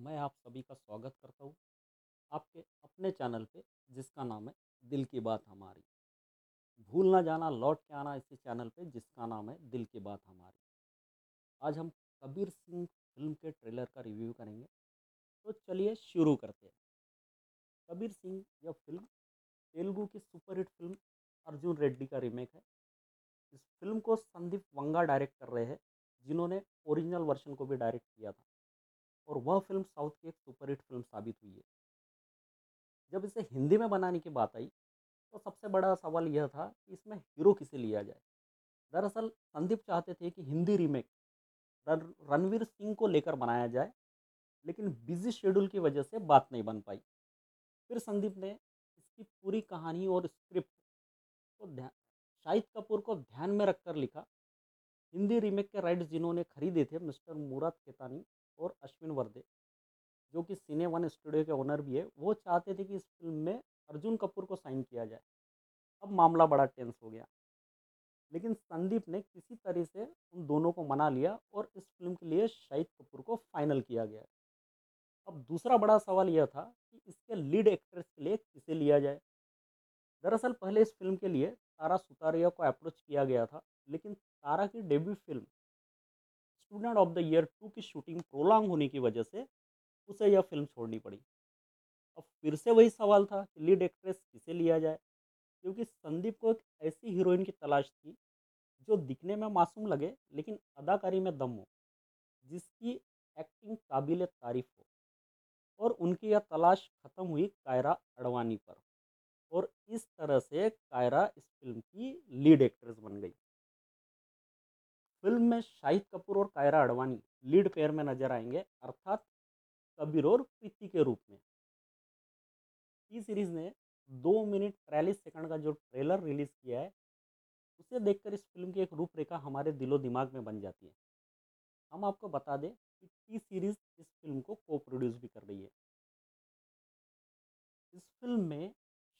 मैं आप सभी का स्वागत करता हूँ आपके अपने चैनल पे, जिसका नाम है दिल की बात हमारी। भूल ना जाना, लौट के आना इसी चैनल पे, जिसका नाम है दिल की बात हमारी। आज हम कबीर सिंह फ़िल्म के ट्रेलर का रिव्यू करेंगे। तो चलिए शुरू करते हैं। कबीर सिंह यह फ़िल्म, तेलुगु की सुपरहिट फ़िल्म अर्जुन रेड्डी का रीमेक है। इस फ़िल्म को संदीप वंगा डायरेक्ट कर रहे हैं, जिन्होंने ओरिजिनल वर्जन को भी डायरेक्ट किया था। और वह फ़िल्म साउथ की एक सुपरहिट फ़िल्म साबित हुई है। जब इसे हिंदी में बनाने की बात आई तो सबसे बड़ा सवाल यह था कि इसमें हीरो किसे लिया जाए? दरअसल, संदीप चाहते थे कि हिंदी रीमेक रणवीर सिंह को लेकर बनाया जाए, लेकिन बिज़ी शेड्यूल की वजह से बात नहीं बन पाई। फिर संदीप ने इसकी पूरी कहानी और स्क्रिप्ट को ध्यान शाहिद कपूर को ध्यान में रखकर लिखा। हिंदी रीमेक के राइट्स जिन्होंने खरीदे थे, मिस्टर मुराद खेतानी और अश्विन वर्दे, जो कि सिने वन स्टूडियो के ओनर भी है, वो चाहते थे कि इस फ़िल्म में अर्जुन कपूर को साइन किया जाए। अब मामला बड़ा टेंस हो गया। लेकिन संदीप ने किसी तरह से उन दोनों को मना लिया और इस फ़िल्म के लिए शाहिद कपूर को फाइनल किया गया। अब दूसरा बड़ा सवाल यह था कि इसके लीड एक्ट्रेस के लिए किसे लिया जाए? दरअसल पहले इस फ़िल्म के लिए तारा सुतारिया को अप्रोच किया गया था, लेकिन तारा की debut film Student of the Year two की शूटिंग प्रोलॉन्ग होने की वजह से उसे यह फ़िल्म छोड़नी पड़ी। अब फिर से वही सवाल था कि लीड एक्ट्रेस किसे लिया जाए? क्योंकि संदीप को एक ऐसी हीरोइन की तलाश थी जो दिखने में मासूम लगे, लेकिन अदाकारी में दम हो, जिसकी एक्टिंग काबिल तारीफ़ हो और उनकी यह तलाश खत्म हुई कायरा अडवाणी पर। और इस तरह से कायरा इस फ़िल्म की लीड एक्ट्रेस बन गई। फ़िल्म में शाहिद कपूर और कायरा अडवाणी लीड पेयर में नज़र आएँगे, अर्थात कबीर और प्रीति के रूप में। टी सीरीज़ ने दो मिनट तैयलीस सेकंड का जो ट्रेलर रिलीज़ किया है, उसे देखकर इस फ़िल्म की एक रूपरेखा हमारे दिलो दिमाग में बन जाती है। हम आपको बता दें कि टी सीरीज़ इस फ़िल्म को को प्रोड्यूस भी कर रही है। इस फ़िल्म में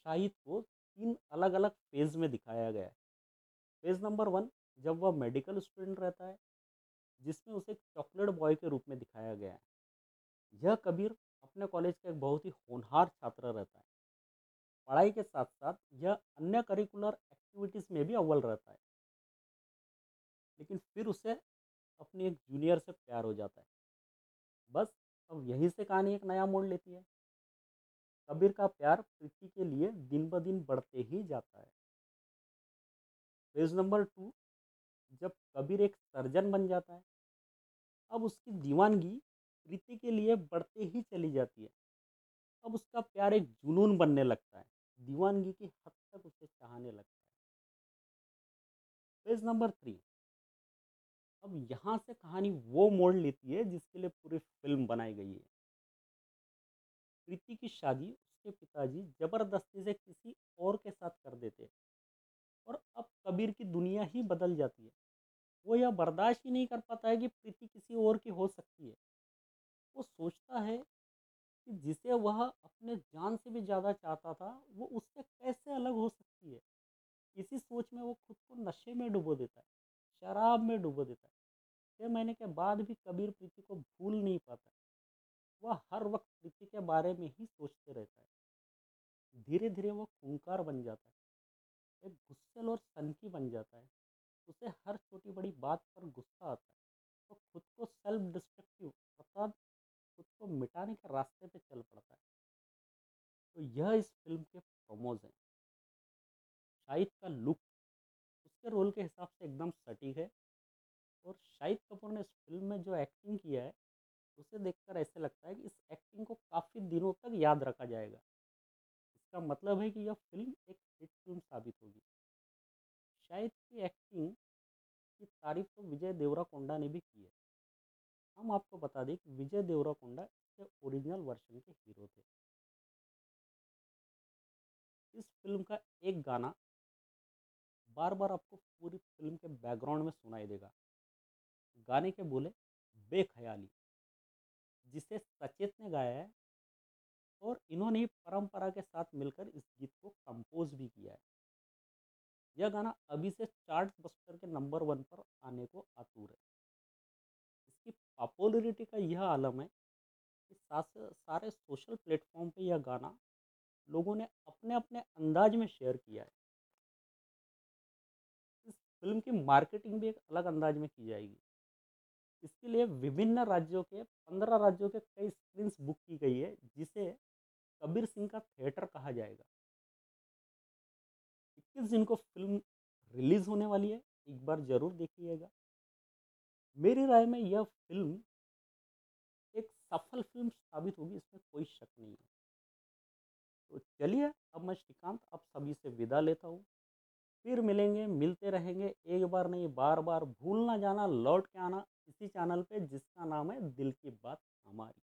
शाहिद को तीन अलग अलग फ़ेज़ में दिखाया गया है। फ़ेज़ नंबर वन जब वह मेडिकल स्टूडेंट रहता है, जिसमें उसे एक चॉकलेट बॉय के रूप में दिखाया गया है, यह कबीर अपने कॉलेज का एक बहुत ही होनहार छात्र रहता है। पढ़ाई के साथ साथ यह अन्य करिकुलर एक्टिविटीज़ में भी अव्वल रहता है। लेकिन फिर उसे अपनी एक जूनियर से प्यार हो जाता है। बस, अब यहीं से कहानी एक नया मोड़ लेती है। कबीर का प्यार प्रीति के लिए दिन ब दिन बढ़ते ही जाता है। पेज नंबर टू जब कबीर एक सर्जन बन जाता है, अब उसकी दीवानगी प्रीति के लिए बढ़ते ही चली जाती है। अब उसका प्यार एक जुनून बनने लगता है, दीवानगी की हद तक उसे चाहने लगता है। पेज नंबर थ्री अब यहाँ से कहानी वो मोड़ लेती है जिसके लिए पूरी फ़िल्म बनाई गई है। प्रीति की शादी उसके पिताजी ज़बरदस्ती से किसी और के साथ कर देते हैं और अब कबीर की दुनिया ही बदल जाती है। वो यह बर्दाश्त ही नहीं कर पाता है कि प्रीति किसी और की हो सकती है। वो सोचता है कि जिसे वह अपने जान से भी ज़्यादा चाहता था, वो उससे कैसे अलग हो सकती है? इसी सोच में वो खुद को नशे में डुबो देता है, शराब में डुबो देता है। छः महीने के बाद भी कबीर प्रीति को भूल नहीं पाता वह हर वक्त प्रीति के बारे में ही सोचते रहता है। धीरे धीरे वो खूंकार बन जाता है, एक गुस्सेल और सनकी बन जाता है। उसे हर छोटी बड़ी बात पर गुस्सा आता है। तो खुद को सेल्फ डिस्ट्रक्टिव अर्थात खुद को मिटाने के रास्ते पे चल पड़ता है। तो यह इस फ़िल्म के प्रोमोज हैं। शाहिद का लुक उसके रोल के हिसाब से एकदम सटीक है और शाहिद कपूर ने इस फ़िल्म में जो एक्टिंग किया है, उसे देखकर ऐसे लगता है कि इस एक्टिंग को काफ़ी दिनों तक याद रखा जाएगा। इसका मतलब है कि यह फ़िल्म एक हिट फ़िल्म साबित होगी। शाहिद की एक्टिंग की तारीफ़ तो विजय देवराकोंडा ने भी की है। हम आपको बता दें कि विजय देवराकोंडा इसके ओरिजिनल वर्जन के हीरो थे। इस फ़िल्म का एक गाना बार बार आपको पूरी फ़िल्म के बैकग्राउंड में सुनाई देगा। गाने के बोले, बेख्याली। जिसे सचेत ने गाया है और इन्होंने परंपरा के साथ मिलकर इस गीत को कंपोज भी किया है। यह गाना अभी से चार्ट बस्टर के नंबर वन पर आने को आतुर है। इसकी पॉपुलरिटी का यह आलम है कि सारे सोशल प्लेटफॉर्म पे यह गाना लोगों ने अपने अपने अंदाज में शेयर किया है। इस फ़िल्म की मार्केटिंग भी एक अलग अंदाज में की जाएगी। इसके लिए विभिन्न राज्यों के, पंद्रह राज्यों के कई स्क्रीन्स बुक की गई है, जिसे कबीर सिंह का थिएटर कहा जाएगा। इक्कीस दिन को फ़िल्म रिलीज़ होने वाली है, एक बार ज़रूर देखिएगा। मेरी राय में यह फ़िल्म एक सफल फ़िल्म साबित होगी, इसमें कोई शक नहीं है। तो चलिए, अब मैं श्रीकांत, आप सभी से विदा लेता हूँ। फिर मिलेंगे, मिलते रहेंगे, एक बार नहीं बार बार भूल ना जाना, लौट के आना इसी चैनल पे जिसका नाम है दिल की बात हमारी।